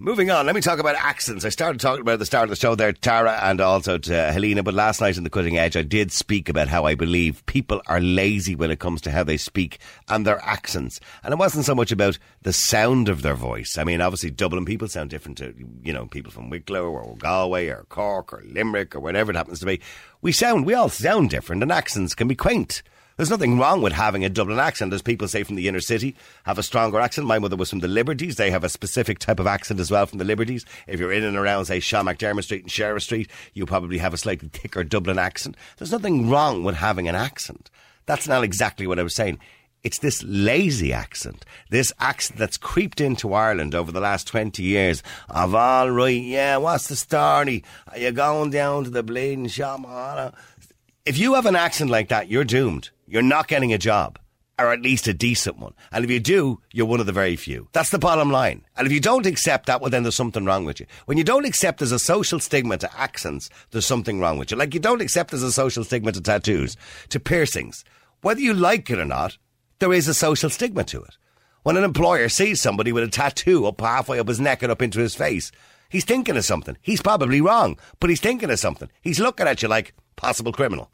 Moving on, let me talk about accents. I started talking about at the start of the show there, Tara, and also to uh, Helena, but last night in the Cutting Edge, I did speak about how I believe people are lazy when it comes to how they speak and their accents. And it wasn't so much about the sound of their voice. I mean, obviously, Dublin people sound different to, you know, people from Wicklow or Galway or Cork or Limerick or whatever it happens to be. We sound, we all sound different, and accents can be quaint. There's nothing wrong with having a Dublin accent. As people say from the inner city, have a stronger accent. My mother was from the Liberties. They have a specific type of accent as well from the Liberties. If you're in and around, say, Sean McDermott Street and Sheriff Street, you probably have a slightly thicker Dublin accent. There's nothing wrong with having an accent. That's not exactly what I was saying. It's this lazy accent, this accent that's creeped into Ireland over the last 20 years of all right, yeah, what's the story? Are you going down to the bleeding shop? If you have an accent like that, you're doomed. You're not getting a job. Or at least a decent one. And if you do, you're one of the very few. That's the bottom line. And if you don't accept that, well, then there's something wrong with you. When you don't accept there's a social stigma to accents, there's something wrong with you. Like you don't accept there's a social stigma to tattoos, to piercings. Whether you like it or not, there is a social stigma to it. When an employer sees somebody with a tattoo up halfway up his neck and up into his face, he's thinking of something. He's probably wrong, but he's thinking of something. He's looking at you like possible criminal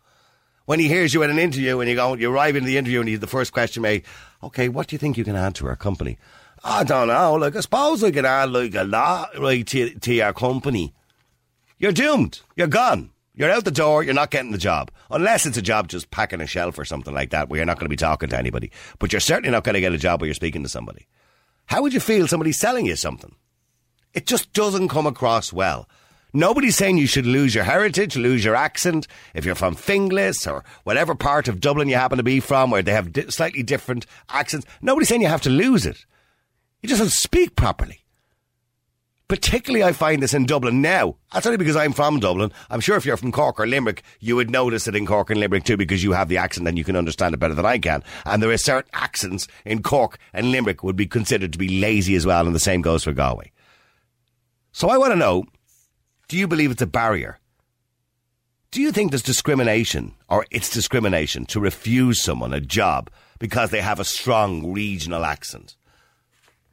when he hears you at an interview and you go, you arrive in the interview and he's the first question may, okay, what do you think you can add to our company? I don't know. Like, I suppose I can add like a lot right to, to your company. You're doomed. You're gone. You're out the door. You're not getting the job. Unless it's a job just packing a shelf or something like that where you're not going to be talking to anybody. But you're certainly not going to get a job where you're speaking to somebody. How would you feel somebody selling you something? It just doesn't come across well. Nobody's saying you should lose your heritage, lose your accent. If you're from Finglas or whatever part of Dublin you happen to be from, where they have di- slightly different accents, nobody's saying you have to lose it. You just don't speak properly. Particularly, I find this in Dublin now. That's only because I'm from Dublin. I'm sure if you're from Cork or Limerick, you would notice it in Cork and Limerick too, because you have the accent and you can understand it better than I can. And there are certain accents in Cork and Limerick would be considered to be lazy as well, and the same goes for Galway. So I want to know do you believe it's a barrier? Do you think there's discrimination, or it's discrimination, to refuse someone a job because they have a strong regional accent?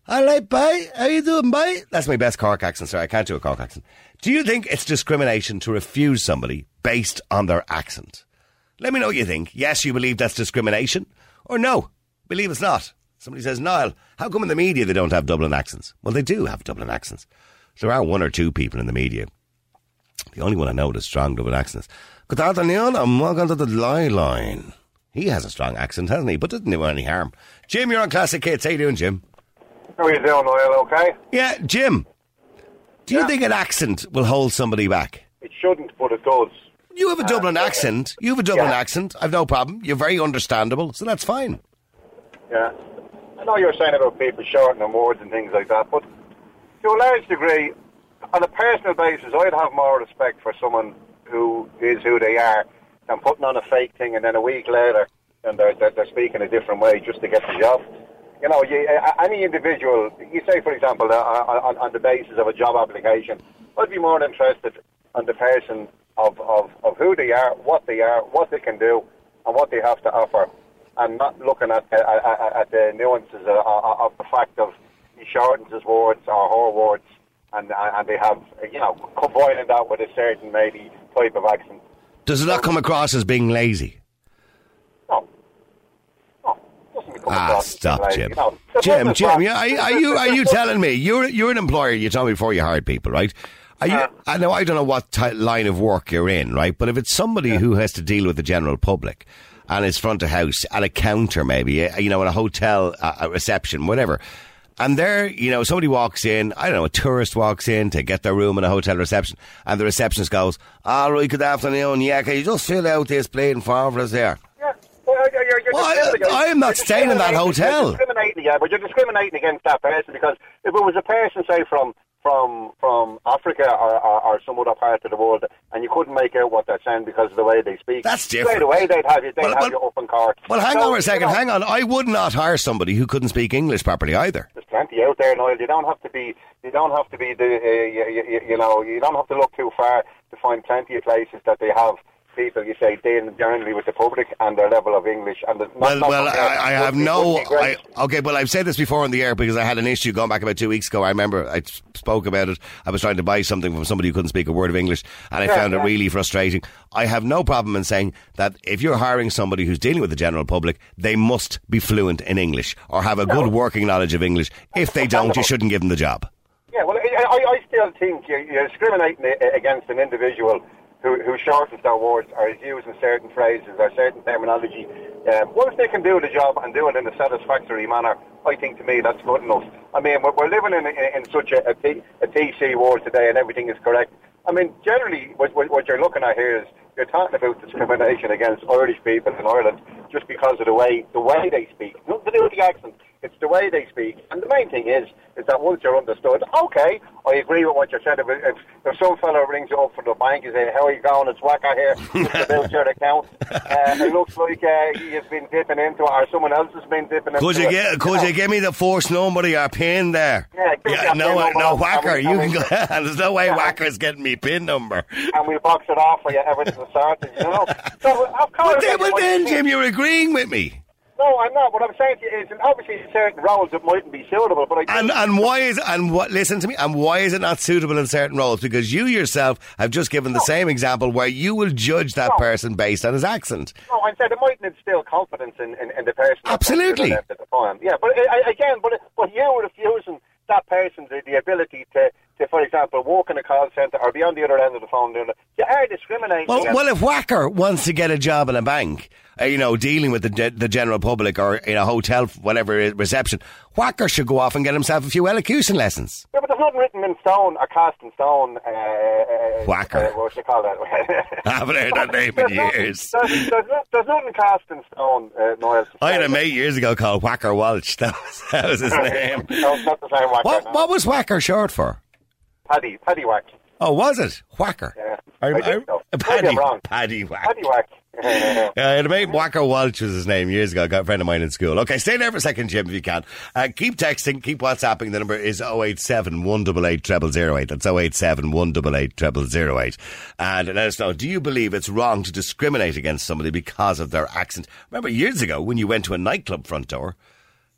All right, bye. How you doing, bye? That's my best Cork accent. Sorry, I can't do a Cork accent. Do you think it's discrimination to refuse somebody based on their accent? Let me know what you think. Yes, you believe that's discrimination, or no, believe it's not. Somebody says, Niall, how come in the media they don't have Dublin accents? Well, they do have Dublin accents. There are one or two people in the media the only one I know with a strong Dublin accent. Good afternoon, I'm welcome to the Liveline. He has a strong accent, hasn't he? But doesn't do any harm. Jim, you're on Classic Hits. How you doing, Jim? How are you doing, Noel? Okay? Yeah, Jim. Do you Yeah. think an accent will hold somebody back? It shouldn't, but it does. You have a Dublin Uh, accent. You have a Dublin yeah. accent. I've no problem. You're very understandable, so that's fine. Yeah. I know you're saying about people shortening words and things like that, but to a large degree, on a personal basis, I'd have more respect for someone who is who they are than putting on a fake thing and then a week later and they're, they're, they're speaking a different way just to get the job. You know, you, any individual, you say, for example, uh, on, on the basis of a job application, I'd be more interested on the person of, of, of who they are, what they are, what they can do, and what they have to offer, and not looking at, at, at, the nuances of, of the fact of he shortens his words or her words, and, and they have, you know, combining that with a certain maybe type of accent. Does it not come across as being lazy? No. No. Doesn't come Ah, across as stop, Jim. Jim, Jim, yeah, are, are you are you telling me you're you're an employer? You told me before you hired people, right? Are you? Yeah. I know I don't know what ty line of work you're in, right? But if it's somebody who has to deal with the general public and is front of house at a counter, maybe uh, you know, at a hotel, uh, a reception, whatever. And there, you know, somebody walks in, I don't know, a tourist walks in to get their room in a hotel reception, and the receptionist goes, ah, All right, good afternoon, yeah, can you just fill out this plain form for us there? Yeah. Well, you're, you're, Well, I- uh, I am not staying in that hotel. You're discriminating, yeah, but you're discriminating against that person because if it was a person, say, from from from Africa or, or, or some other part of the world, and you couldn't make out what they're saying because of the way they speak, That's different. Straight away, they'd have you, they'd Well, have well- you up in court. Well, hang So, on a second, you know, hang on. I would not hire somebody who couldn't speak English properly either. Plenty out there, Noel. You don't have to be. You don't have to be the. Uh, you, you, you know. You don't have to look too far to find plenty of places that they have people, you say, dealing generally with the public and their level of English. And not, Well, not well, I, I have no. I, okay, well, I've said this before on the air because I had an issue going back about two weeks ago. I remember I spoke about it. I was trying to buy something from somebody who couldn't speak a word of English, and I Yeah, found it really frustrating. I have no problem in saying that if you're hiring somebody who's dealing with the general public, they must be fluent in English or have a good working knowledge of English. If they don't, you shouldn't give them the job. Yeah, well, I, I still think you're discriminating against an individual who, who shortens their words or is using certain phrases or certain terminology. Um, once they can do the job and do it in a satisfactory manner, I think to me that's good enough. I mean, we're, we're living in, in, in such a, a, T, a TC world today and everything is correct. I mean, generally, what, what, what you're looking at here is you're talking about discrimination against Irish people in Ireland just because of the way the way they speak. Nothing to do with the accent. It's the way they speak. And the main thing is, is that once you're understood, okay, I agree with what you said. If, if, if some fellow rings you up from the bank and says, how are you going? It's Wacker here. It's about your account. Uh, it looks like uh, you've been dipping into it or someone else has been dipping into Could you it. get? Could you give me the force number of your pin there? Yeah, that no, no and whacker. we- You can go. There's no way Yeah. whacker's getting me pin number. and we'll box it off for you ever since it started, you know? So, of course... But then, but then, Jim, you're agreeing with me. No, I'm not. What I'm saying to you is, and obviously certain roles it mightn't be suitable, but I And and why is and what? Listen to me. And why is it not suitable in certain roles? Because you yourself have just given the same example where you will judge that No. person based on his accent. No, I said it mightn't instill confidence in, in, in the person. Absolutely. the At the time. Yeah, but I, I- again, but but you were refusing that person the, the ability to, for example, work in a call centre or be on the other end of the phone doing it. You are discriminating. Well, well, if Whacker wants to get a job in a bank, uh, you know, dealing with the ge- the general public or in a hotel, whatever reception, Whacker should go off and get himself a few elocution lessons. yeah, but there's nothing written in stone or cast in stone. Uh, uh, Whacker. Uh, what you call that? I haven't heard that name in There's years. There's, there's, there's nothing cast in stone, uh, Niall. I had a mate years ago called Whacker Walsh. That was, that was his name. no, not the same Whacker. What, no. what was Whacker short for? Paddy, Paddy Whack. Oh, was it? Whacker. Yeah, I, I think so. Paddy, I'm wrong. Paddy Whack. Paddy Whack. Yeah, I had a Whacker Walsh was his name years ago. I got a friend of mine in school. Okay, stay there for a second, Jim, if you can. Uh, keep texting, keep WhatsApping. The number is 087 188 0008. That's 087 188 0008. And let us know, do you believe it's wrong to discriminate against somebody because of their accent? Remember years ago when you went to a nightclub front door,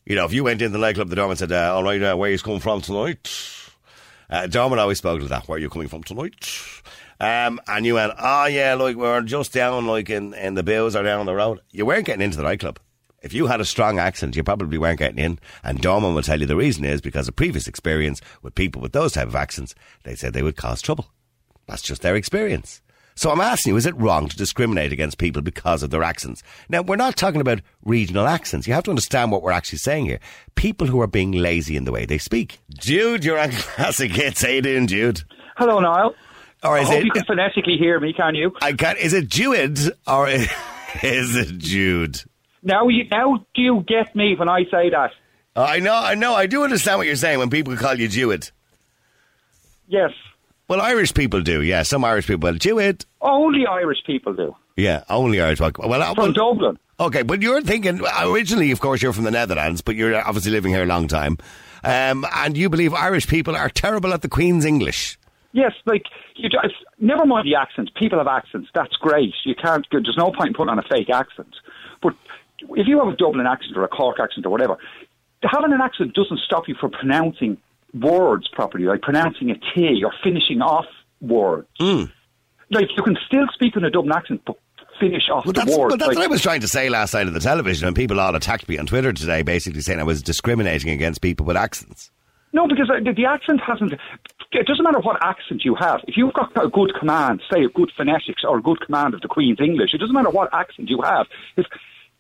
you know, if you went in the nightclub, the doorman said, uh, all right, uh, where you coming from tonight? Uh, Dermot always spoke to that. Where are you coming from tonight? Um, and you went, oh yeah, like we're just down like in, in the bills or down the road. You weren't getting into the nightclub. If you had a strong accent, you probably weren't getting in. And Dorman will tell you the reason is because of previous experience with people with those type of accents. They said they would cause trouble. That's just their experience. So I'm asking you, is it wrong to discriminate against people because of their accents? Now, we're not talking about regional accents. You have to understand what we're actually saying here. People who are being lazy in the way they speak. Jude, you're on Classic Hits. How you doing, Jude? Hello, Niall. Or I hope it, you can phonetically hear me, can you? I can't, is it Jude or is it Jude? Now, you, now do you get me when I say that? I know, I know, I do understand what you're saying when people call you Jewett. Yes. Well, Irish people do, yeah. Some Irish people, do it. Only Irish people do. Yeah, only Irish people. Well, uh, From well, Dublin. okay, but you're thinking originally, of course, you're from the Netherlands, but you're obviously living here a long time, um, and you believe Irish people are terrible at the Queen's English. Yes, like, you just, never mind the accents. People have accents. That's great. You can't, there's no point in putting on a fake accent. But if you have a Dublin accent or a Cork accent or whatever, having an accent doesn't stop you from pronouncing words properly, like pronouncing a T or finishing off words. Hmm. Like, you can still speak in a Dublin accent, but finish off Well, the that's, words. well, that's like, what I was trying to say last night on the television, and people all attacked me on Twitter today, basically saying I was discriminating against people with accents. No, because uh, the, the accent hasn't. It doesn't matter what accent you have. If you've got a good command, say a good phonetics or a good command of the Queen's English, it doesn't matter what accent you have. If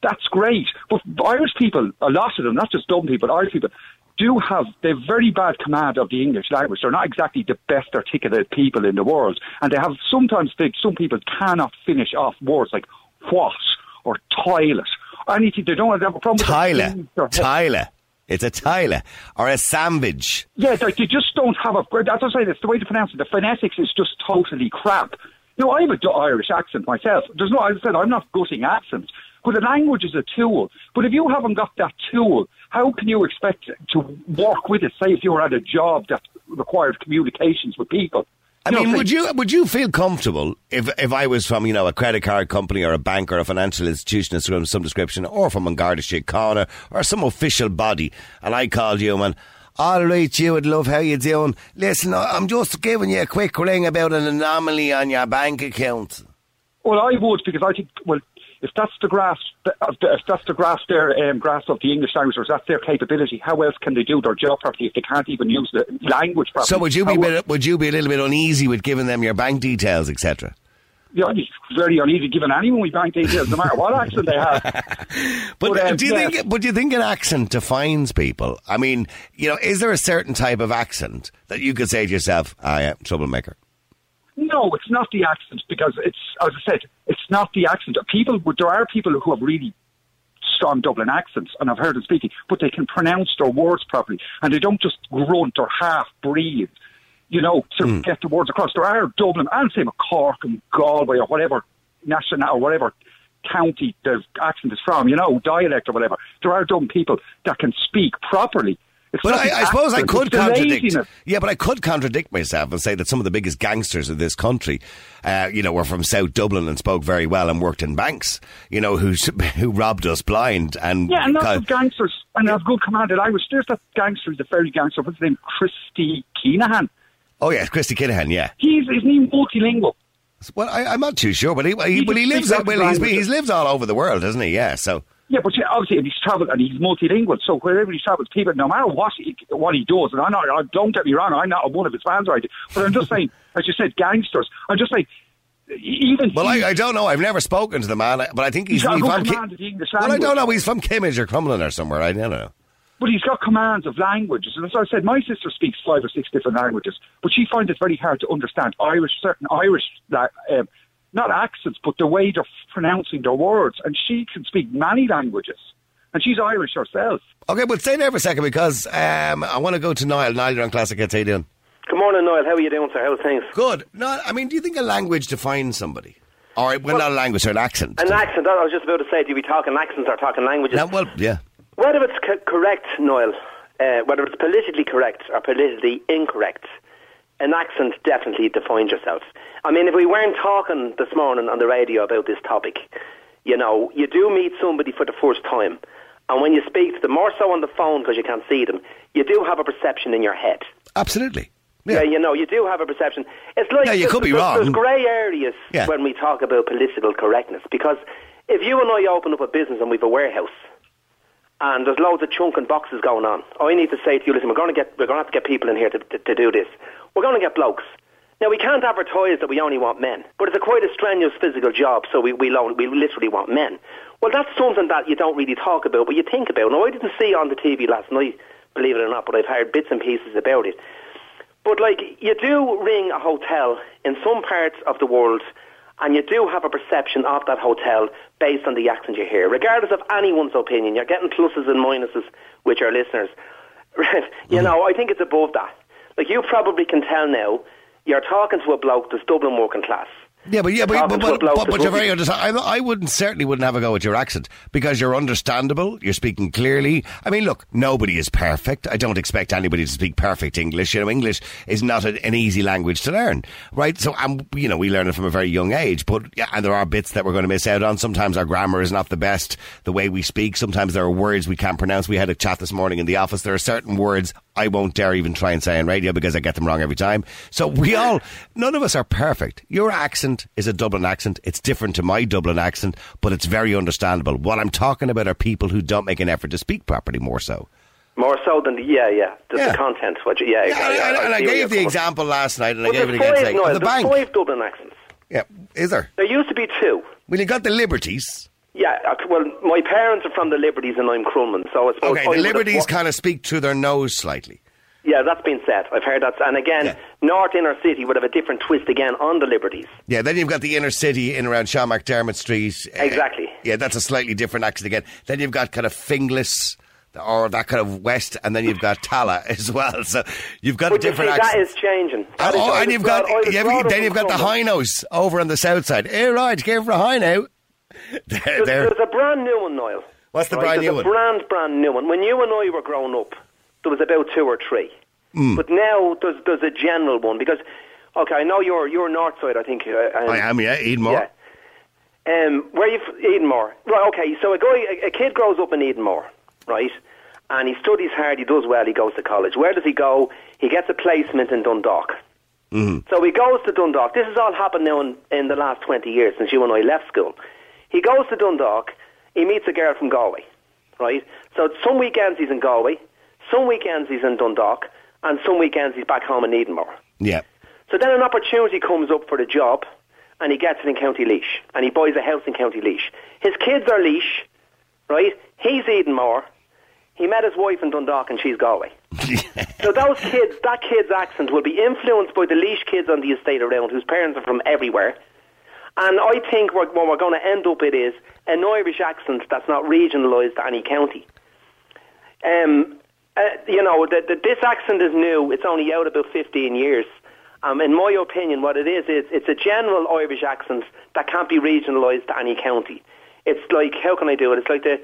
that's great, but Irish people, a lot of them, not just Dublin people, Irish people, do have they very bad command of the English language. They're not exactly the best articulate people in the world, and they have sometimes they, some people cannot finish off words like what or toilet. Anything they don't have a problem Tyler. Tyler. It's a Tyler. Or a sandwich. Yeah, like they just don't have a. That's what I'm saying. It's the way to pronounce it. The phonetics is just totally crap. You know, I have a Irish accent myself. There's no. As I said, I'm not gutting accents, but the language is a tool. But if you haven't got that tool, how can you expect to work with it? Say if you were at a job that required communications with people. I You mean, would you would you feel comfortable if if I was from you know a credit card company or a bank or a financial institution of some, some description, or from an Garda Síochána or some official body, and I called you and "All right, you would love how you doing. Listen, I'm just giving you a quick ring about an anomaly on your bank account." Well, I would because I think well, if that's the grasp, if that's the grasp their um, grasp of the English language, or if that's their capability, how else can they do their job properly if they can't even use the language properly? So would you be a bit, would you be a little bit uneasy with giving them your bank details, etc.? Yeah, I'd be very uneasy giving anyone my bank details, no matter what accent they have. But But, uh, do you yeah. think? But do you think an accent defines people? I mean, you know, is there a certain type of accent that you could say to yourself, "I am troublemaker"? No, it's not the accent because it's, as I said, it's not the accent. People, there are people who have really strong Dublin accents, and I've heard them speaking, but they can pronounce their words properly, and they don't just grunt or half breathe. You know, to Hmm. get the words across. There are Dublin, and same with Cork and Galway or whatever national or whatever county the accent is from. You know, dialect or whatever. There are Dublin people that can speak properly. It's But I, I suppose I could contradict. laziness. Yeah, but I could contradict myself and say that some of the biggest gangsters of this country, uh, you know, were from South Dublin and spoke very well and worked in banks. You know, who who robbed us blind and Yeah, and lots ca- of gangsters, and have good commanded language. There's that gangster, a very gangster. What's his name? Christy Kinahan. oh yeah, Christy Kinahan, yeah. He's isn't he multilingual? Well, I, I'm not too sure, but he, he, He but he lives. Well, he's, he's lived all over the world, hasn't he? Yeah. So Yeah, but obviously if he's travelled and he's multilingual, so wherever he travels, people, no matter what he, what he does, and I'm not, I, don't get me wrong, I'm not one of his fans, right? But I'm just saying, as you said, gangsters. I'm just saying, even Well, I, I don't know. I've never spoken to the man, but I think he's, He's from. Ki- of the English well, I don't know. He's from Kimmage or Crumlin or somewhere. I don't know. But he's got commands of languages. And as I said, my sister speaks five or six different languages, but she finds it very hard to understand Irish, certain Irish, um, not accents, but the way they're pronouncing their words. And she can speak many languages. And she's Irish herself. Okay, but stay there for a second because um, I want to go to Niall. Niall, you're on Classic Hits. How you doing? Good morning, Noel. How are you doing, sir? How's things? Good. No, I mean, do you think a language defines somebody? All right, well, not a language, or an accent. An accent. I was just about to say, do we talking accents or talking languages? Now, well, yeah. Whether it's co- correct, Noel, uh, whether it's politically correct or politically incorrect, an accent definitely defines yourself. I mean, if we weren't talking this morning on the radio about this topic, you know, you do meet somebody for the first time, and when you speak to them, more so on the phone because you can't see them, you do have a perception in your head. Absolutely. Yeah. you know, you do have a perception. It's like Yeah, you could be there's, wrong. There's grey areas Yeah. when we talk about political correctness because if you and I open up a business and we've a warehouse and there's loads of chunking boxes going on, I need to say to you, listen, we're going to get we're going to have to get people in here to, to, to do this. We're going to get blokes. Now we can't advertise that we only want men, but it's a quite a strenuous physical job, so we we, lo- we literally want men. Well, that's something that you don't really talk about, but you think about. Now I didn't see on the TV last night, believe it or not, but I've heard bits and pieces about it. But like you do ring a hotel in some parts of the world, and you do have a perception of that hotel based on the accent you hear, regardless of anyone's opinion. You're getting pluses and minuses with your listeners. you mm-hmm. know, I think it's above that. Like you probably can tell now, you're talking to a bloke that's Dublin working class. Yeah, but yeah, but, but, but, but, but you're very understandable. I, I wouldn't certainly wouldn't have a go at your accent because you're understandable. You're speaking clearly. I mean, look, nobody is perfect. I don't expect anybody to speak perfect English. You know, English is not an, an easy language to learn, right? So, um, you know, we learn it from a very young age. But yeah, and there are bits that we're going to miss out on. Sometimes our grammar is not the best. The way we speak. Sometimes there are words we can't pronounce. We had a chat this morning in the office. There are certain words I won't dare even try and say on radio because I get them wrong every time. So we all, none of us are perfect. Your accent is a Dublin accent. It's different to my Dublin accent, but it's very understandable. What I'm talking about are people who don't make an effort to speak properly more so. More so than the, yeah, yeah, the, Yeah. the content. You, yeah, Yeah, yeah, and, and I gave the example last night and I gave it again today. Noel, the there's bank. five Dublin accents. Yeah, is there? There used to be two. Well, you got the Liberties. Yeah, uh, well, my parents are from the Liberties and I'm Crumlin, so I suppose Okay, I the Liberties kind of speak to their nose slightly. Yeah, that's been said. I've heard that. And again, Yeah. North Inner City would have a different twist again on the Liberties. Yeah, then you've got the inner city in around Sean McDermott Street. Uh, Exactly. yeah, that's a slightly different accent again. Then you've got kind of Finglas or that kind of west, and then you've got Tallaght as well. So you've got a But see, different that accent. is changing. That is- oh, and you've got, brought- I was yeah, brought up then you've got the nose over on the south side. Hey, right, give for a. There, There's, there. there's a brand new one, Niall. What's the Right, brand there's new a one? brand, brand new one. When you and I were growing up, there was about two or three. Hmm. But now there's, there's a general one because Okay, I know you're you're north side. I think. Uh, um, I am, yeah, Edenmore. Yeah. Um, where you Edenmore? Right. Okay. So a guy, a, a kid grows up in Edenmore, right? And he studies hard. He does well. He goes to college. Where does he go? He gets a placement in Dundalk. So he goes to Dundalk. This has all happened now in, in the last 20 years since you and I left school. He goes to Dundalk. He meets a girl from Galway, right? So some weekends he's in Galway, some weekends he's in Dundalk, and some weekends he's back home in Edenmore. Yeah. So then an opportunity comes up for the job, and he gets it in County Laois, and he buys a house in County Laois. His kids are Laois, right? He's Edenmore. He met his wife in Dundalk, and she's Galway. So those kids, that kid's accent will be influenced by the Laois kids on the estate around, whose parents are from everywhere. And I think what, what we're going to end up with is an Irish accent that's not regionalised to any county. Um, uh, you know, the, the, this accent is new. It's only out about 15 years. Um, in my opinion, what it is, is it's a general Irish accent that can't be regionalised to any county. It's like, how can I do it? It's like the...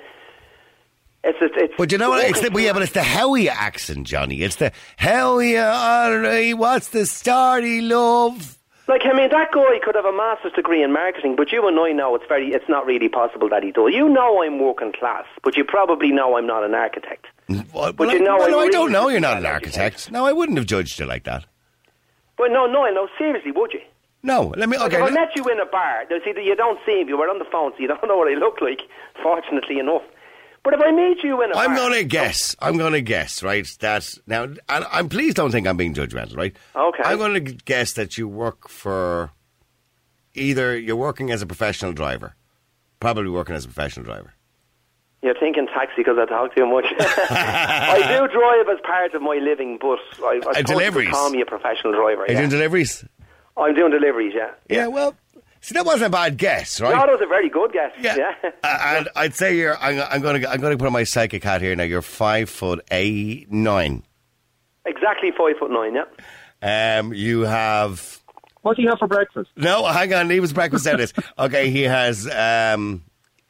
It's, it's, it's But you know what? It's the, well, yeah, but it's the Howie accent, Johnny. It's the Howie, alright, what's the story, love? Like, I mean, that guy could have a master's degree in marketing, but you and I know it's very, it's not really possible that he does. You know I'm working class, but you probably know I'm not an architect. Well, But well, you know, well, no, I don't know you're not an architect. No, I wouldn't have judged you like that. But no, no, no, seriously, would you? No, let me, okay. if I let- met you in a bar, now, see, you don't see me, we're on the phone, so you don't know what I look like, fortunately enough. But if I meet you in a I'm going to guess. I'm going to guess, right? That now, and I'm please don't think I'm being judgmental, right? Okay. I'm going to guess that you work for either you're working as a professional driver, probably working as a professional driver. You're thinking taxi because I talk too much. I do drive as part of my living, but I, I could deliveries. call me a professional driver. Are you Yeah. doing deliveries? I'm doing deliveries, yeah. Yeah. Well, see, that wasn't a bad guess, right? No, that was a very good guess. Yeah, yeah. Uh, and I'd say you're. I'm, I'm going to. I'm going to put on my psychic hat here now. You're five foot eight nine. Exactly five foot nine, yeah. Um, you have What do you have for breakfast? no. Hang on, he was breakfast out this. Okay, he has. Um,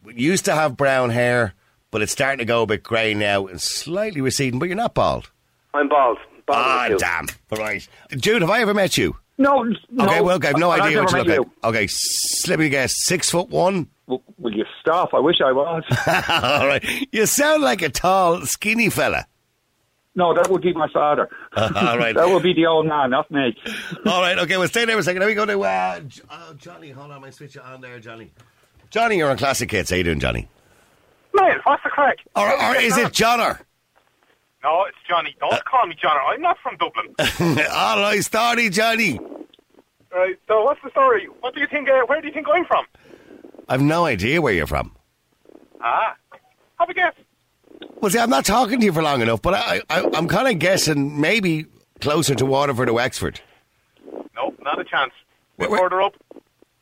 used to have brown hair, but it's starting to go a bit grey now and slightly receding. But you're not bald. I'm bald. Bald Ah, too. damn. Right, Jude. Have I ever met you? No, no. Okay, well, okay, I've no I've idea what never you met look like. Okay, slip me guess. Six foot one. Will, will you stop? I wish I was. All right, you sound like a tall, skinny fella. no, that would be my father. All right. that would be the old man, not me. All right, okay, well, stay there for a second. Let me go to uh, J- uh, Johnny. Hold on, I switch it on there, Johnny. Johnny, you're on Classic Hits. How you doing, Johnny? Mate, what's the crack? Or, or is it Johnner? No, it's Johnny. Don't call me Johnny. I'm not from Dublin. All right, starty, Johnny. right, so what's the story? What do you think, uh, where do you think I'm from? I've no idea where you're from. Ah, have a guess. Well, see, I'm not talking to you for long enough, but I, I, I'm kind of guessing maybe closer to Waterford or Wexford. No, not a chance. Where- where- further up.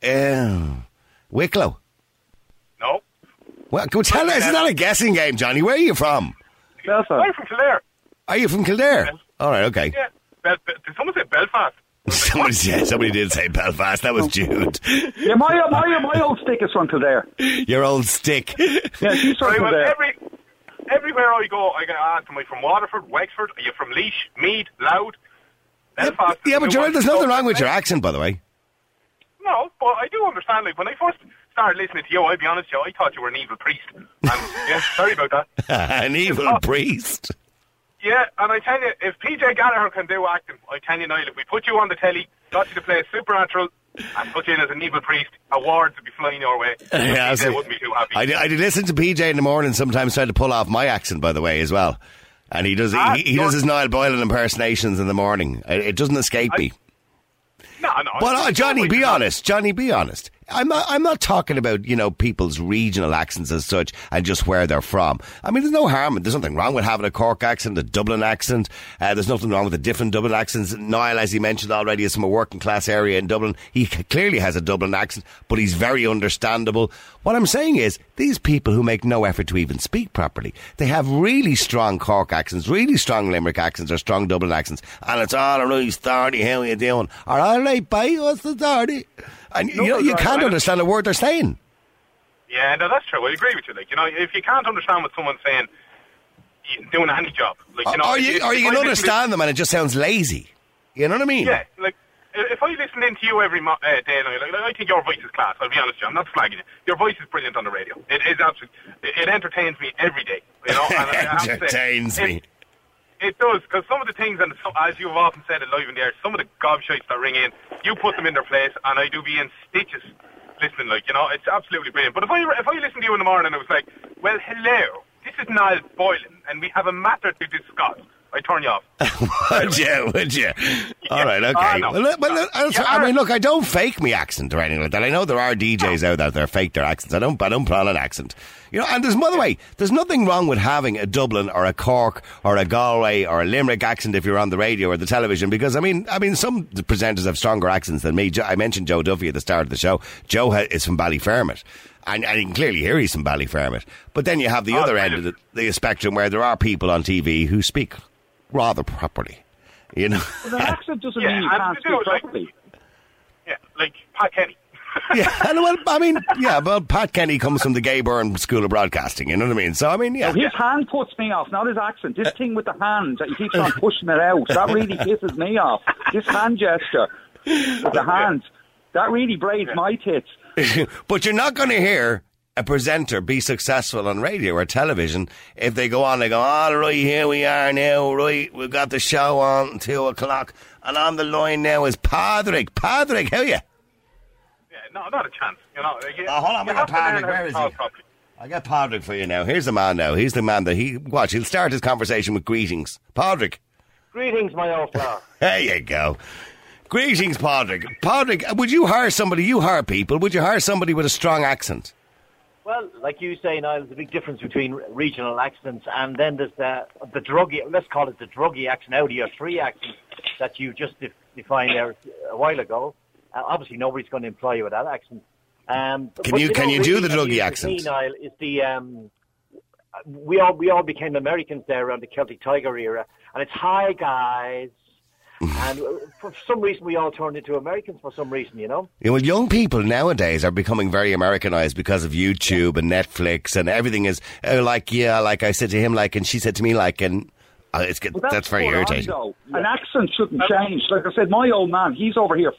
Uh, Wicklow. No. Well, go tell us. It's not a guessing game, Johnny. Where are you from? Belfast. I'm from Kildare. Are you from Kildare? All right, okay. Yeah. Bel- did someone say Belfast? Somebody, yeah, somebody did say Belfast. That was oh. Jude. Yeah, my, uh, my, uh, my old stick is from Kildare. Your old stick. Yeah, she's from Right, well, every, everywhere I go, I get asked, am I from Waterford, Wexford? Are you from Laois, Meath, Louth? Belfast? Yeah, but the right, there's nothing wrong with your accent, by the way. No, but I do understand. Like when I first started listening to you, I'll be honest, with you, I thought you were an evil priest. And yeah, sorry about that. An evil Oh. priest. Yeah, and I tell you, if PJ Gallagher can do acting, I tell you now, if we put you on the telly, got you to play Supernatural, and put you in as an evil priest, awards would be flying your way. Yeah, PJ wouldn't be too happy. I, I did listen to PJ in the morning sometimes try to pull off my accent, by the way, as well. And he does Ah, he, he does his Niall Boylan impersonations in the morning. It, it doesn't escape me. no, no. But uh, Johnny, be honest. Johnny, be honest. I'm not, I'm not talking about, you know, people's regional accents as such and just where they're from. I mean, there's no harm. There's nothing wrong with having a Cork accent, a Dublin accent. Uh, there's nothing wrong with the different Dublin accents. Niall, as he mentioned already, is from a working class area in Dublin. He clearly has a Dublin accent, but he's very understandable. What I'm saying is, these people who make no effort to even speak properly, they have really strong Cork accents, really strong Limerick accents, or strong Dublin accents, and it's all all right, starty, how are you doing? All right, bye, what's the starty? And you know, you right, can't right. understand a word they're saying. Yeah, no, that's true. I agree with you. Like, you know, if you can't understand what someone's saying, you're doing any job. Like, you know, or you, or if you can understand them and it just sounds lazy. You know what I mean? Yeah, like if I listen in to you every mo- uh, day, and I, like, I think your voice is class. I'll be honest, with you. I'm not slagging you. Your voice is brilliant on the radio. It is absolutely. It, it entertains me every day. You know, and to say, Entertains it- me. It does, because some of the things, and so, as you've often said it live in the air, some of the gobshites that ring in, you put them in their place, and I do be in stitches listening, like, you know, it's absolutely brilliant. But if I, if I listened to you in the morning and I was like, well, hello, this is Niall Boylan, and we have a matter to discuss, I turn you off. would you? Would you? All right, okay. No. Well, look- well, look, I'll- You I mean, look, I don't fake me accent or anything like that. I know there are DJs out there that fake their accents. I don't. I don't on an accent. You know, and there's by the way, there's nothing wrong with having a Dublin or a Cork or a Galway or a Limerick accent if you're on the radio or the television. Because I mean, I mean, some presenters have stronger accents than me. Jo- I mentioned Joe Duffy at the start of the show. Joe ha- is from Ballyfermot. And, and you can clearly hear he's from Ballyfermot. But then you have the Oh, other end of the, the spectrum where there are people on TV who speak rather properly. You know? But an accent doesn't Yeah, mean you can't speak it, like- properly. Yeah, like Pat Kenny. yeah, and well, I mean, yeah, well, Pat Kenny comes from the Gay Byrne School of Broadcasting, you know what I mean? So, I mean, yeah. His hand puts me off, not his accent. This thing with the hand that he keeps on pushing it out, that really pisses me off. This hand gesture with the hand, that really braids my tits. but you're not going to hear a presenter be successful on radio or television if they go on, they go, oh, all right, here we are now, right, we've got the show on two o'clock, and on the line now is Padraig. Padraig, how are you? Yeah, no, not a chance. You know, you, Oh, hold on, you we have got to learn Patrick. how Where to is talk he? properly. I got Padraig for you now. Here's the man now. He's the man that he, watch, he'll start his conversation with greetings. Padraig. Greetings, my old flower. There you go. Greetings, Padraig. Padraig, would you hire somebody, you hire people, would you hire somebody with a strong accent? Well, like you say, Niall, there's a big difference between regional accents and then there's the, the druggy, let's call it the druggy accent, Audi or three accent that you just de- defined there a while ago. Uh, obviously, nobody's going to employ you with that accent. Um, Can but you- can know, you do the druggy accent? Niall, is the um, we all we all became Americans there around the Celtic Tiger era, and it's hi guys. And uh, for some reason, we all turned into Americans for some reason, you know. Yeah, well, young people nowadays are becoming very Americanized because of YouTube and Netflix and everything is uh, like, yeah, like I said to him, like, and she said to me, like, and uh, it's get, But that's, very spot on, irritating. An accent shouldn't change. Like I said, my old man, he's over here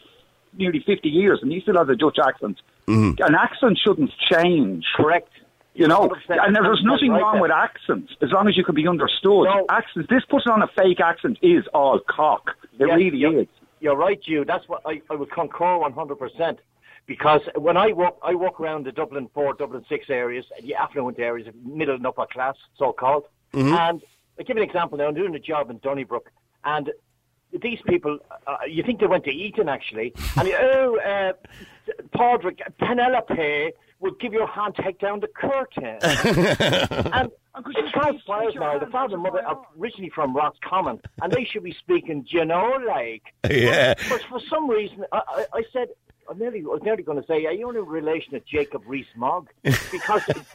nearly 50 years and he still has a Dutch accent. Mm-hmm. An accent shouldn't change. Correct. You know, and there's nothing Right wrong there. with accents as long as you can be understood. No. Accents, this putting on a fake accent is all cock. It Yeah, really you're, is. You're right, you. That's what I, I would concur 100%. Because when I walk, I walk around the Dublin 4, Dublin 6 areas, the affluent areas, middle and upper class, so called. And I give you an example now. I'm doing a job in Donnybrook, and these people, uh, you think they went to Eton actually, and oh, uh, Padraig, Penelope will give you a hand, take down the curtain. and these five players now, the father and mother are originally from Roscommon, and they should be speaking, you know, like. Yeah. But for some reason, I, I, I said, I'm nearly, I was nearly going to say, are you in a relation to Jacob Rees-Mogg? Because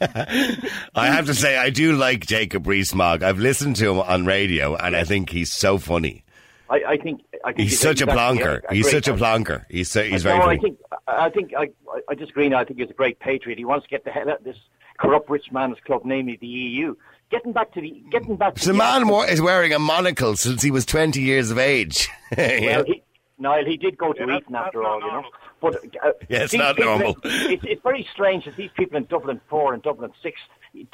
I have to say, I do like Jacob Rees-Mogg. I've listened to him on radio, and I think he's so funny. I, I think I think He's such a actually plonker. a He's great such a man. plonker. He's so, he's very no. I think I think I I disagree. Now. I think he's a great patriot. He wants to get the hell out of this corrupt rich man's club, namely the EU. Getting back to the getting back to the man accent- wa- is wearing a monocle since he was 20 years of age. Yeah. Well, he, Niall, he did go to Yeah, Eton after all, not you know. But uh, Yeah, it's not people- normal. It's, it's very strange that these people in Dublin four and Dublin six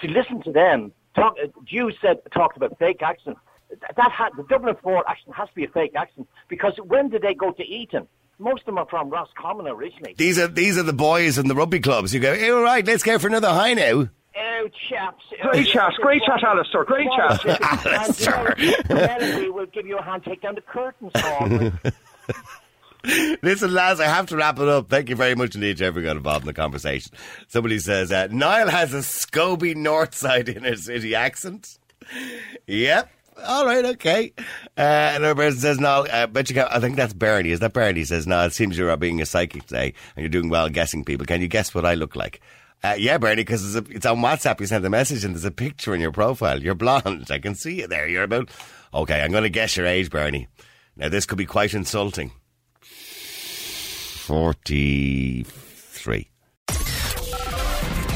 to listen to them talk. Uh, you said talked about fake accents. That, that had the Dublin four accent has to be a fake accent because when did they go to Eton? Most of them are from Roscommon originally. These are these are the boys in the rugby clubs. You go, hey, all right, let's go for another high now. Oh, chaps. Great chat, great chat, Alistair, great chat. Alistair. And, you know, Melanie will give you a hand, take down the curtains for. Listen, lads, I have to wrap it up. Thank you very much indeed to everyone got involved in the conversation. Somebody says, uh, Niall has a Scobie Northside inner city accent. Yep. All right, okay. Uh, another person says, no, uh, bet you can I think that's Bernie. Is that Bernie? Says, no, it seems you're being a psychic today and you're doing well guessing people. Can you guess what I look like? Uh, yeah, Bernie, because it's, it's on WhatsApp. You sent the message and there's a picture in your profile. You're blonde. I can see you there. You're about. Okay, I'm going to guess your age, Bernie. Now, this could be quite insulting. 43.